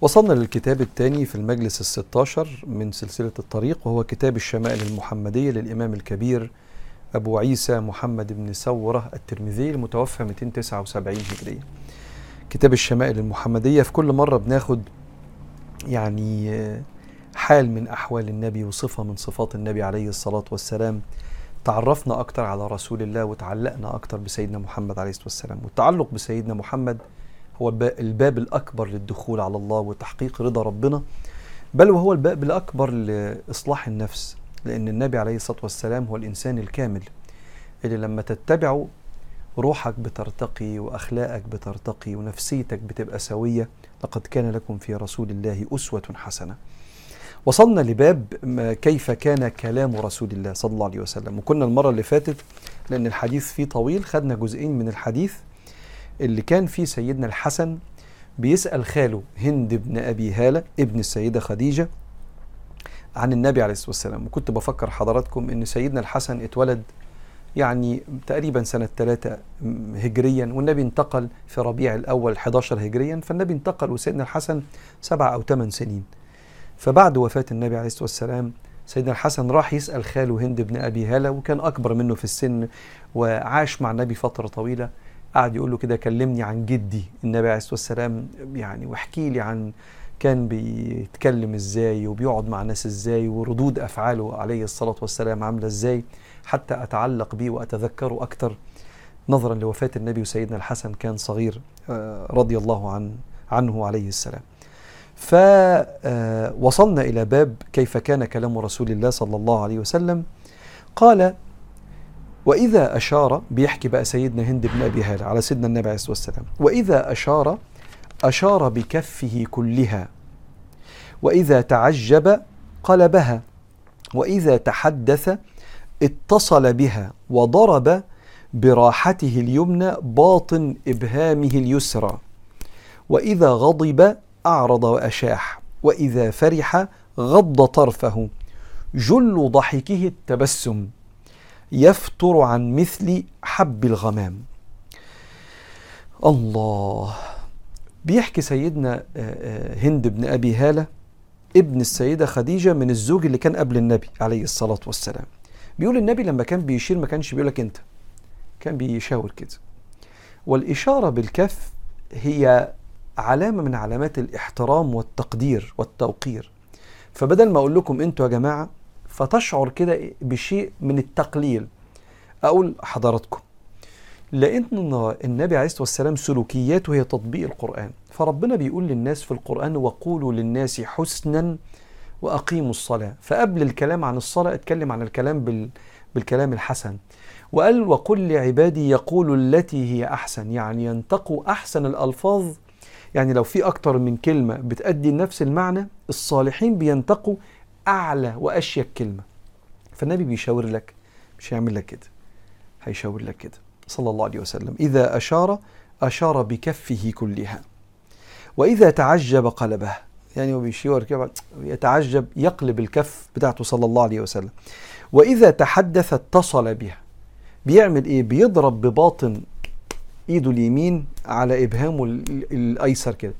وصلنا للكتاب الثاني في المجلس الستاشر من سلسلة الطريق وهو كتاب الشمائل المحمدية للإمام الكبير أبو عيسى محمد بن سورة الترمذي المتوفى 279 هجرية. كتاب الشمائل المحمدية في كل مرة بناخد يعني حال من أحوال النبي وصفة من صفات النبي عليه الصلاة والسلام. تعرفنا أكتر على رسول الله وتعلقنا أكتر بسيدنا محمد عليه الصلاة والسلام والتعلق بسيدنا محمد هو الباب الأكبر للدخول على الله وتحقيق رضا ربنا بل وهو الباب الأكبر لإصلاح النفس لأن النبي عليه الصلاة والسلام هو الإنسان الكامل اللي لما تتبعه روحك بترتقي وأخلاقك بترتقي ونفسيتك بتبقى سوية لقد كان لكم في رسول الله أسوة حسنة. وصلنا لباب كيف كان كلام رسول الله صلى الله عليه وسلم. وكنا المرة اللي فاتت لأن الحديث فيه طويل خدنا جزئين من الحديث اللي كان فيه سيدنا الحسن بيسأل خاله هند بن أبي هالة ابن السيدة خديجة عن النبي عليه الصلاة والسلام. وكنت بفكر حضراتكم أن سيدنا الحسن اتولد يعني تقريبا سنة 3 هجريا والنبي انتقل في ربيع الأول 11 هجريا فالنبي انتقل وسيدنا الحسن سبع أو ثمان سنين. فبعد وفاة النبي عليه الصلاة والسلام سيدنا الحسن راح يسأل خاله هند بن أبي هالة وكان أكبر منه في السن وعاش مع النبي فترة طويلة. قعد يقول له كده كلمني عن جدي. النبي عليه الصلاة والسلام يعني واحكي لي عن كان بيتكلم إزاي وبيقعد مع الناس إزاي وردود أفعاله عليه الصلاة والسلام عاملة إزاي حتى أتعلق بيه وأتذكره أكثر نظرا لوفاة النبي وسيدنا الحسن كان صغير رضي الله عن عنه عليه السلام. فوصلنا إلى باب كيف كان كلام رسول الله صلى الله عليه وسلم. قال وإذا أشار بيحكي بقى سيدنا هند بن أبي هاله على سيدنا النبي عليه الصلاة والسلام وإذا أشار أشار بكفه كلها وإذا تعجب قلبها وإذا تحدث اتصل بها وضرب براحته اليمنى باطن إبهامه اليسرى وإذا غضب أعرض وأشاح وإذا فرح غض طرفه جل ضحكه التبسم. يفتر عن مثل حب الغمام. الله. بيحكي سيدنا هند بن أبي هالة ابن السيدة خديجة من الزوج اللي كان قبل النبي عليه الصلاة والسلام. بيقول النبي لما كان بيشير ما كانش بيقول لك أنت كان بيشاور كده. والإشارة بالكف هي علامة من علامات الإحترام والتقدير والتوقير. فبدل ما أقول لكم أنتوا يا جماعة فتشعر كده بشيء من التقليل. أقول حضراتكم لأن النبي عليه الصلاة والسلام سلوكياته هي تطبيق القرآن فربنا بيقول للناس في القرآن وقولوا للناس حسنا وأقيموا الصلاة. فقبل الكلام عن الصلاة أتكلم عن الكلام بال بالكلام الحسن. وقال وقل لعبادي يقولوا التي هي أحسن. يعني ينتقوا أحسن الألفاظ. يعني لو في أكتر من كلمة بتأدي نفس المعنى الصالحين بينتقوا أعلى وأشيك كلمة. فالنبي بيشاور لك مش هيعمل لك كده. هيشاور لك كده. صلى الله عليه وسلم. إذا أشار أشار بكفه كلها. وإذا تعجب قلبه. يعني هو بيشير كده يتعجب يقلب الكف بتاعته صلى الله عليه وسلم. وإذا تحدث اتصل بها. بيعمل إيه؟ بيضرب بباطن إيده اليمين على إبهامه الأيسر كده.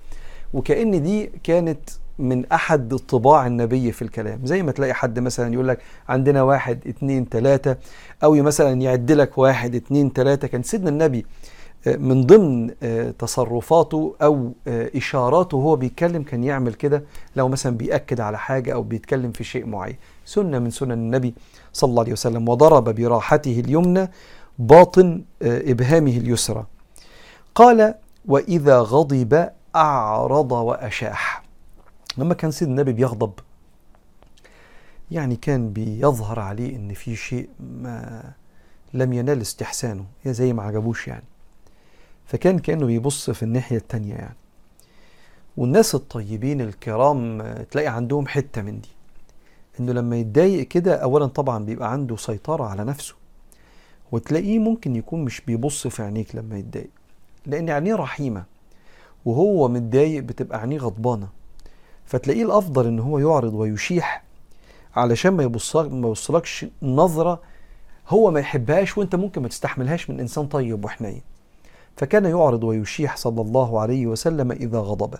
وكأن دي كانت من أحد طباع النبي في الكلام. زي ما تلاقي حد مثلا يقول لك عندنا واحد اتنين تلاتة أو مثلا يعد لك واحد اتنين تلاتة. كان سيدنا النبي من ضمن تصرفاته أو إشاراته وهو بيتكلم كان يعمل كده لو مثلا بيأكد على حاجة أو بيتكلم في شيء معين. سنة من سنن النبي صلى الله عليه وسلم. وضرب براحته اليمنى باطن إبهامه اليسرى. قال وإذا غضب أعرض وأشاح. لما كان سيد النبي بيغضب يعني كان بيظهر عليه إن في شيء ما لم ينال استحسانه هي زي ما عجبوش يعني. فكان كأنه بيبص في الناحية التانية يعني. والناس الطيبين الكرام تلاقي عندهم حتة من دي إنه لما يتضايق كده اولا طبعا بيبقى عنده سيطرة على نفسه وتلاقيه ممكن يكون مش بيبص في عينيك لما يتضايق لأن عينيه رحيمة وهو متضايق بتبقى عينيه غضبانة. فتلاقيه الأفضل إن هو يعرض ويشيح علشان ما يبصلك ما يوصلكش نظرة هو ما يحبهاش وأنت ممكن ما تستحملهاش من إنسان طيب وحنين. فكان يعرض ويشيح صلى الله عليه وسلم إذا غضب.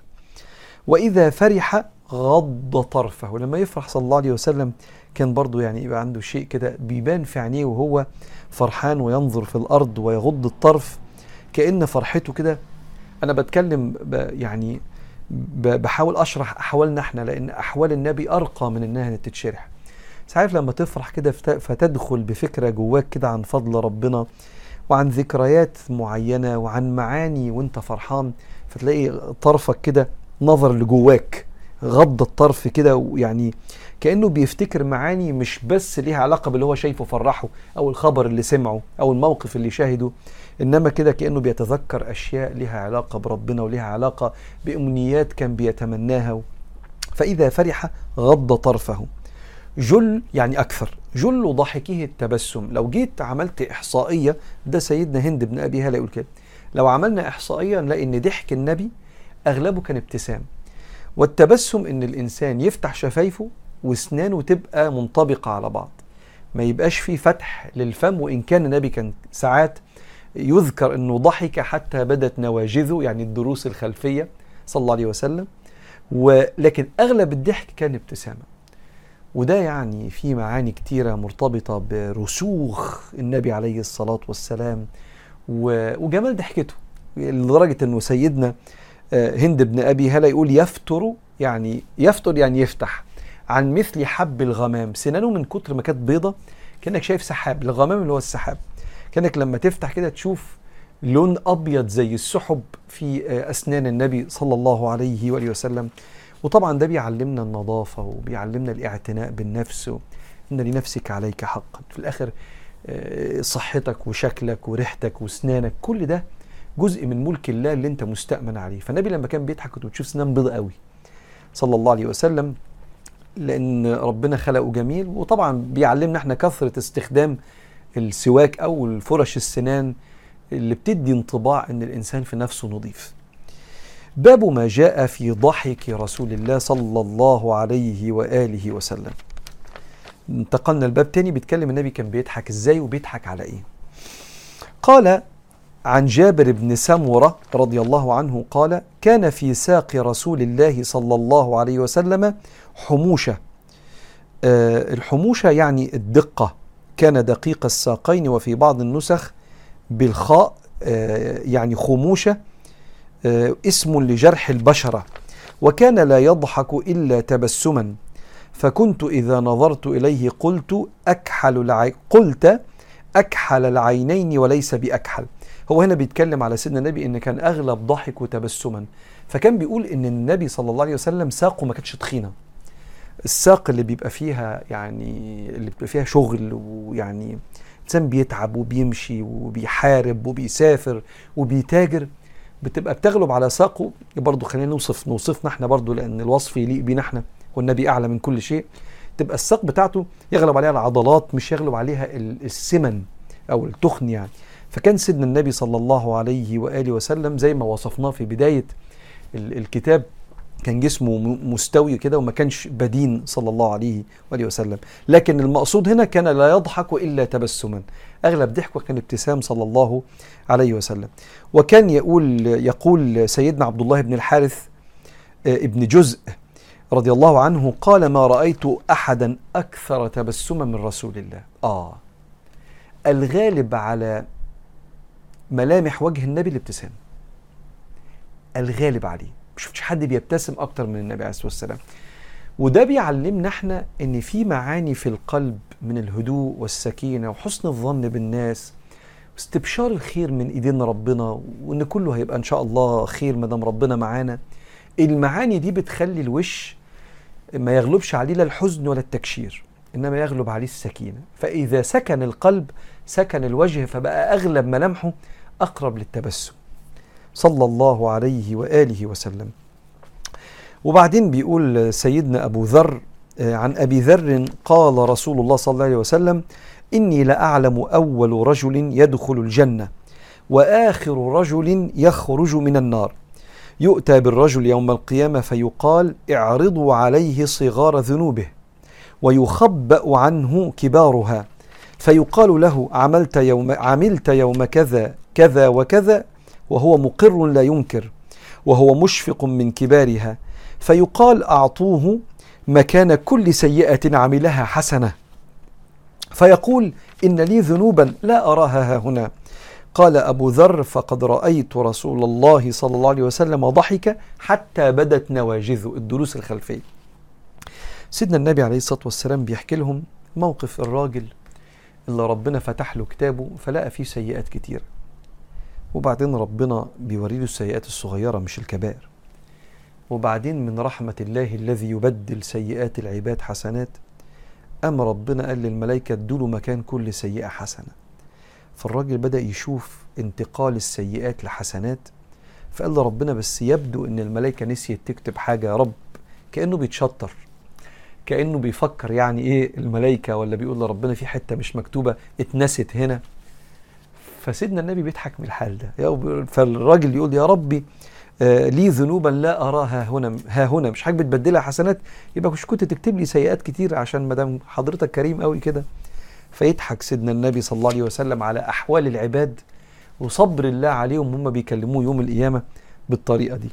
وإذا فرح غض طرفه. لما يفرح صلى الله عليه وسلم كان برضو يعني يبقى عنده شيء كده بيبان في عينيه وهو فرحان وينظر في الأرض ويغض الطرف. كأن فرحته كده أنا بتكلم يعني بحاول أشرح أحوالنا إحنا لأن أحوال النبي أرقى من إنها تتشرح. بس عارف لما تفرح كده فتدخل بفكرة جواك كده عن فضل ربنا وعن ذكريات معينة وعن معاني وانت فرحان فتلاقي طرفك كده نظر لجواك. غض الطرف كده ويعني كأنه بيفتكر معاني مش بس ليها علاقة باللي هو شايفه فرحه أو الخبر اللي سمعه أو الموقف اللي شاهده إنما كده كأنه بيتذكر أشياء لها علاقة بربنا ولها علاقة بأمنيات كان بيتمناها فإذا فرح غض طرفه. جل يعني أكثر جل ضحكه التبسم. لو جيت عملت إحصائية ده سيدنا هند بن أبي هلا يقول كده لو عملنا إحصائية نلاقي إن ضحك النبي أغلبه كان ابتسام. والتبسم إن الإنسان يفتح شفايفه وأسنانه تبقى منطبقة على بعض. ما يبقاش في فتح للفم وإن كان النبي كان ساعات يذكر إنه ضحك حتى بدت نواجذه يعني الضروس الخلفية صلى الله عليه وسلم. ولكن أغلب الضحك كان ابتسامة. وده يعني في معاني كتيرة مرتبطة برسوخ النبي عليه الصلاة والسلام وجمال ضحكته لدرجة إنه سيدنا هند بن أبي هلا يقول يفتر يعني يفتر يعني يفتح. عن مثل حب الغمام. سنانه من كتر ما كانت بيضة كأنك شايف سحاب. الغمام اللي هو السحاب. كأنك لما تفتح كده تشوف لون أبيض زي السحب في آه، أسنان النبي صلى الله عليه وآله وسلم. وطبعا ده بيعلمنا النظافة وبيعلمنا الاعتناء بالنفس ان لنفسك عليك حقا. في الآخر آه، صحتك وشكلك وريحتك وأسنانك كل ده جزء من ملك الله اللي انت مستأمن عليه. فالنبي لما كان بيضحك كنت بتشوف سنان بيض قوي. صلى الله عليه وسلم لأن ربنا خلقه جميل. وطبعا بيعلمنا إحنا كثرة استخدام السواك أو الفرش السنان اللي بتدي انطباع إن الإنسان في نفسه نظيف. باب ما جاء في ضحك رسول الله صلى الله عليه وآله وسلم. انتقلنا الباب تاني بيتكلم النبي كان بيضحك إزاي وبيضحك على إيه. قال عن جابر بن سمرة رضي الله عنه قال كان في ساق رسول الله صلى الله عليه وسلم حموشة. آه الحموشة يعني الدقة. كان دقيق الساقين وفي بعض النسخ بالخاء آه يعني خموشة آه اسم لجرح البشرة. وكان لا يضحك إلا تبسما. فكنت إذا نظرت إليه قلت أكحل العي قلت أكحل العينين وليس بأكحل. هو هنا بيتكلم على سيدنا النبي إن كان أغلب ضحك وتبسما. فكان بيقول إن النبي صلى الله عليه وسلم ساقه ما كانتش تخينة. الساق اللي بيبقى فيها يعني اللي بيبقى فيها شغل ويعني انسان بيتعب وبيمشي وبيحارب وبيسافر وبيتاجر بتبقى بتغلب على ساقه. برضه خلينا نوصف نوصفنا إحنا برضه لأن الوصف يليق بينا إحنا والنبي أعلى من كل شيء. تبقى الساق بتاعته يغلب عليها العضلات مش يغلب عليها السمن أو التخن يعني. فكان سيدنا النبي صلى الله عليه وآله وسلم زي ما وصفناه في بداية الكتاب كان جسمه مستوي كده وما كانش بدين صلى الله عليه وآله وسلم. لكن المقصود هنا كان لا يضحك إلا تبسما. أغلب ضحكه كان ابتسام صلى الله عليه وسلم. وكان يقول يقول سيدنا عبد الله بن الحارث آه، ابن جزء رضي الله عنه قال ما رأيت أحدا أكثر تبسما من رسول الله. آه. الغالب على ملامح وجه النبي الابتسام. الغالب عليه. ما شفتش حد بيبتسم أكتر من النبي عليه الصلاة والسلام. وده بيعلمنا إحنا إن في معاني في القلب من الهدوء والسكينة وحسن الظن بالناس واستبشار الخير من إيدين ربنا وإن كله هيبقى إن شاء الله خير ما دام ربنا معانا. المعاني دي بتخلي الوش ما يغلبش عليه لا الحزن ولا التكشير إنما يغلب عليه السكينة. فإذا سكن القلب سكن الوجه فبقى أغلب ملامحه أقرب للتبسم. صلى الله عليه وآله وسلم. وبعدين بيقول سيدنا أبو ذر آه، عن أبي ذر قال رسول الله صلى الله عليه وسلم إني لأعلم أول رجل يدخل الجنة وآخر رجل يخرج من النار. يؤتى بالرجل يوم القيامة فيقال اعرضوا عليه صغار ذنوبه ويخبأ عنه كبارها. فيقال له عملت يوم عملت يوم كذا كذا وكذا وهو مقر لا ينكر وهو مشفق من كبارها فيقال أعطوه مكان كل سيئة عملها حسنة. فيقول إن لي ذنوبا لا أراها ها هنا. قال أبو ذر فقد رأيت رسول الله صلى الله عليه وسلم ضحك حتى بدت نواجذه الدروس الخلفية. سيدنا النبي عليه الصلاة والسلام بيحكي لهم موقف الراجل اللي ربنا فتح له كتابه فلقى فيه سيئات كتيرة وبعدين ربنا بيوري له السيئات الصغيرة مش الكبائر. وبعدين من رحمة الله الذي يبدل سيئات العباد حسنات أم ربنا قال للملائكة ادوا مكان كل سيئة حسنة. فالراجل بدأ يشوف انتقال السيئات لحسنات فقال له ربنا بس يبدو إن الملائكة نسيت تكتب حاجة يا رب كأنه بيتشطر كأنه بيفكر يعني إيه الملائكة ولا بيقول لربنا في حتة مش مكتوبة اتنست هنا. فسيدنا النبي بيضحك من الحال ده. فالراجل يقول يا ربي آه لي ذنوبا لا أراها هنا ها هنا. مش حاجة بتبدلها حسنات؟ يبقى مش كنت تكتب لي سيئات كتير عشان ما دام حضرتك كريم قوي كده. فيضحك سيدنا النبي صلى الله عليه وسلم على أحوال العباد وصبر الله عليهم هم بيكلموه يوم القيامة بالطريقة دي.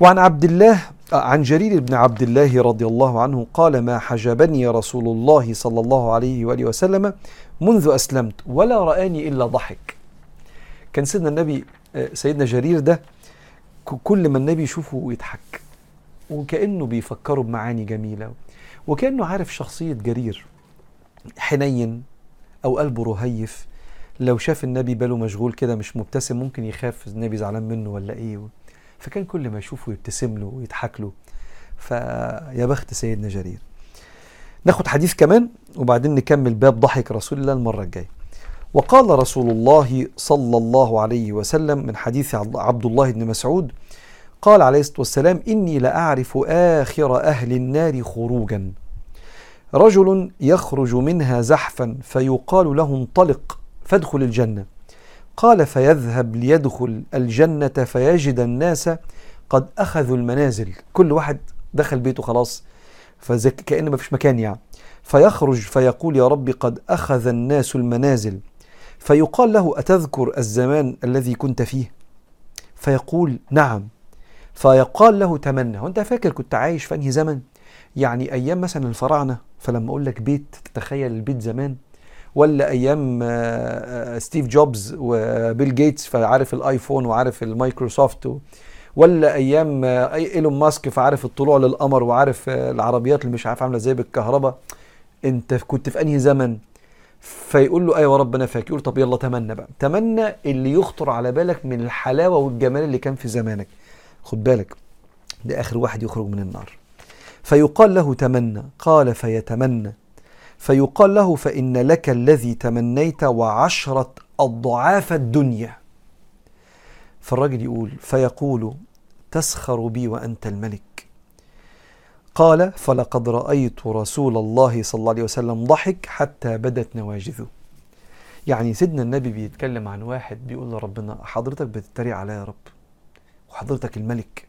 وعن عبد الله عن جرير بن عبد الله رضي الله عنه قال ما حجبني رسول الله صلى الله عليه وآله وسلم منذ أسلمت ولا رآني إلا ضحك. كان سيدنا النبي سيدنا جرير ده كل ما النبي يشوفه يضحك وكأنه بيفكره بمعاني جميلة وكأنه عارف شخصية جرير. حنين أو قلبه رهيف لو شاف النبي باله مشغول كده مش مبتسم ممكن يخاف النبي زعلان منه ولا إيه. فكان كل ما يشوفه يبتسم له ويضحك له. فيا بخت سيدنا جرير ناخد حديث كمان وبعدين نكمل باب ضحك رسول الله المرة الجاية. وقال رسول الله صلى الله عليه وسلم من حديث عبد الله بن مسعود قال عليه الصلاة والسلام إني لأعرف آخر أهل النار خروجا. رجل يخرج منها زحفا فيقال له انطلق فادخل الجنة. قال فيذهب ليدخل الجنة فيجد الناس قد أخذوا المنازل. كل واحد دخل بيته خلاص. فكأن ما فيش مكان يعني. فيخرج فيقول يا رب قد أخذ الناس المنازل. فيقال له أتذكر الزمان الذي كنت فيه؟ فيقول نعم. فيقال له تمنى. وانت فاكر كنت عايش في أنهي زمن؟ يعني أيام مثلا الفراعنة. فلما أقول لك بيت تتخيل البيت زمان؟ ولا أيام ستيف جوبز وبيل جيتس فعارف ال iPhone وعارف المايكروسوفت ولا أيام إيلون ماسك فعارف الطلوع للقمر وعارف العربيات اللي مش عارف عاملة إزاي بالكهرباء. أنت كنت في أنهي زمن؟ فيقول له أيوه ربنا فاكر يقول طب يلا تمنى بقى. تمنى اللي يخطر على بالك من الحلاوة والجمال اللي كان في زمانك. خد بالك ده آخر واحد يخرج من النار. فيقال له تمنى. قال فيتمنى. فيقال له فإن لك الذي تمنيت وعشرة أضعاف الدنيا. فالراجل يقول فيقول تسخر بي وأنت الملك. قال فلقد رأيت رسول الله صلى الله عليه وسلم ضحك حتى بدت نواجذه. يعني سيدنا النبي بيتكلم عن واحد بيقول لربنا حضرتك بتتريق عليا يا رب. وحضرتك الملك.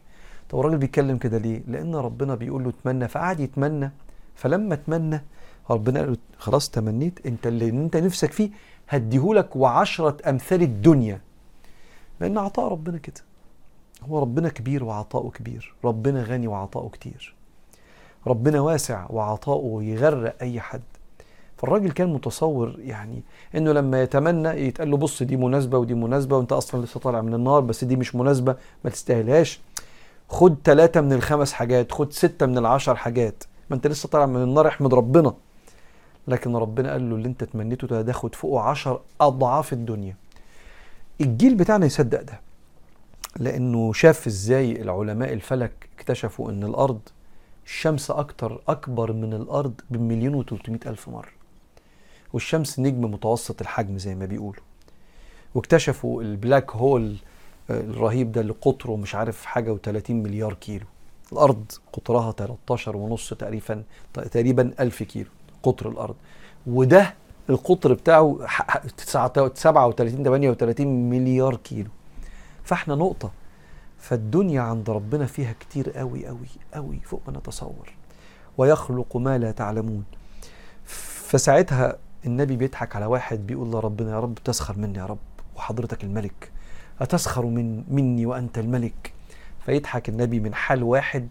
طب الراجل بيتكلم كده ليه؟ لأن ربنا بيقول له اتمنى فقعد يتمنى. فلما اتمنى ربنا قال له خلاص تمنيت أنت اللي أنت نفسك فيه هديهولك وعشرة أمثال الدنيا. لأن عطاء ربنا كده. هو ربنا كبير وعطاؤه كبير. ربنا غني وعطاؤه كتير. ربنا واسع وعطاؤه يغرق أي حد. فالراجل كان متصور يعني إنه لما يتمنى يتقال له بص دي مناسبة ودي مناسبة وأنت أصلا لسه طالع من النار بس دي مش مناسبة. ما تستاهلهاش. خد ثلاثة من الخمس حاجات خد ستة من العشر حاجات. ما أنت لسه طالع من النار احمد ربنا. لكن ربنا قال له اللي انت تمنيته ده ده خد فوقه عشر أضعاف الدنيا. الجيل بتاعنا يصدق ده لأنه شاف إزاي العلماء الفلك اكتشفوا إن الأرض الشمس أكتر أكبر من الأرض بمليون وتلتمائة ألف مرة. والشمس نجم متوسط الحجم زي ما بيقولوا. واكتشفوا البلاك هول الرهيب ده اللي قطره مش عارف حاجة و30 مليار كيلو. الأرض قطرها 13 ونص تقريبا تقريبا 1000 كيلو. قطر الأرض. وده القطر بتاعه 37 38 مليار كيلو. فاحنا نقطة. فالدنيا عند ربنا فيها كتير قوي قوي قوي فوق ما نتصور. ويخلق ما لا تعلمون. فساعتها النبي بيضحك على واحد بيقول لربنا يا رب تسخر مني يا رب وحضرتك الملك. أتسخر من مني وأنت الملك؟ فيضحك النبي من حال واحد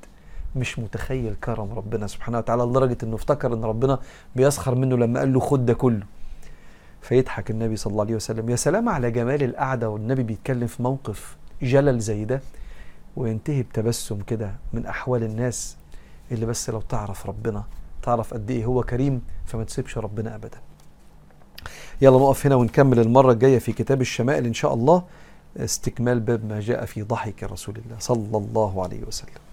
مش متخيل كرم ربنا سبحانه وتعالى لدرجة إنه افتكر إن ربنا بيسخر منه لما قال له خد ده كله. فيضحك النبي صلى الله عليه وسلم يا سلام على جمال القعدة. والنبي بيتكلم في موقف جلل زي ده وينتهي بتبسم كده من أحوال الناس اللي بس لو تعرف ربنا تعرف قد إيه هو كريم فما تسيبش ربنا أبدا. يلا نقف هنا ونكمل المرة الجاية في كتاب الشمائل إن شاء الله استكمال باب ما جاء في ضحك رسول الله صلى الله عليه وسلم.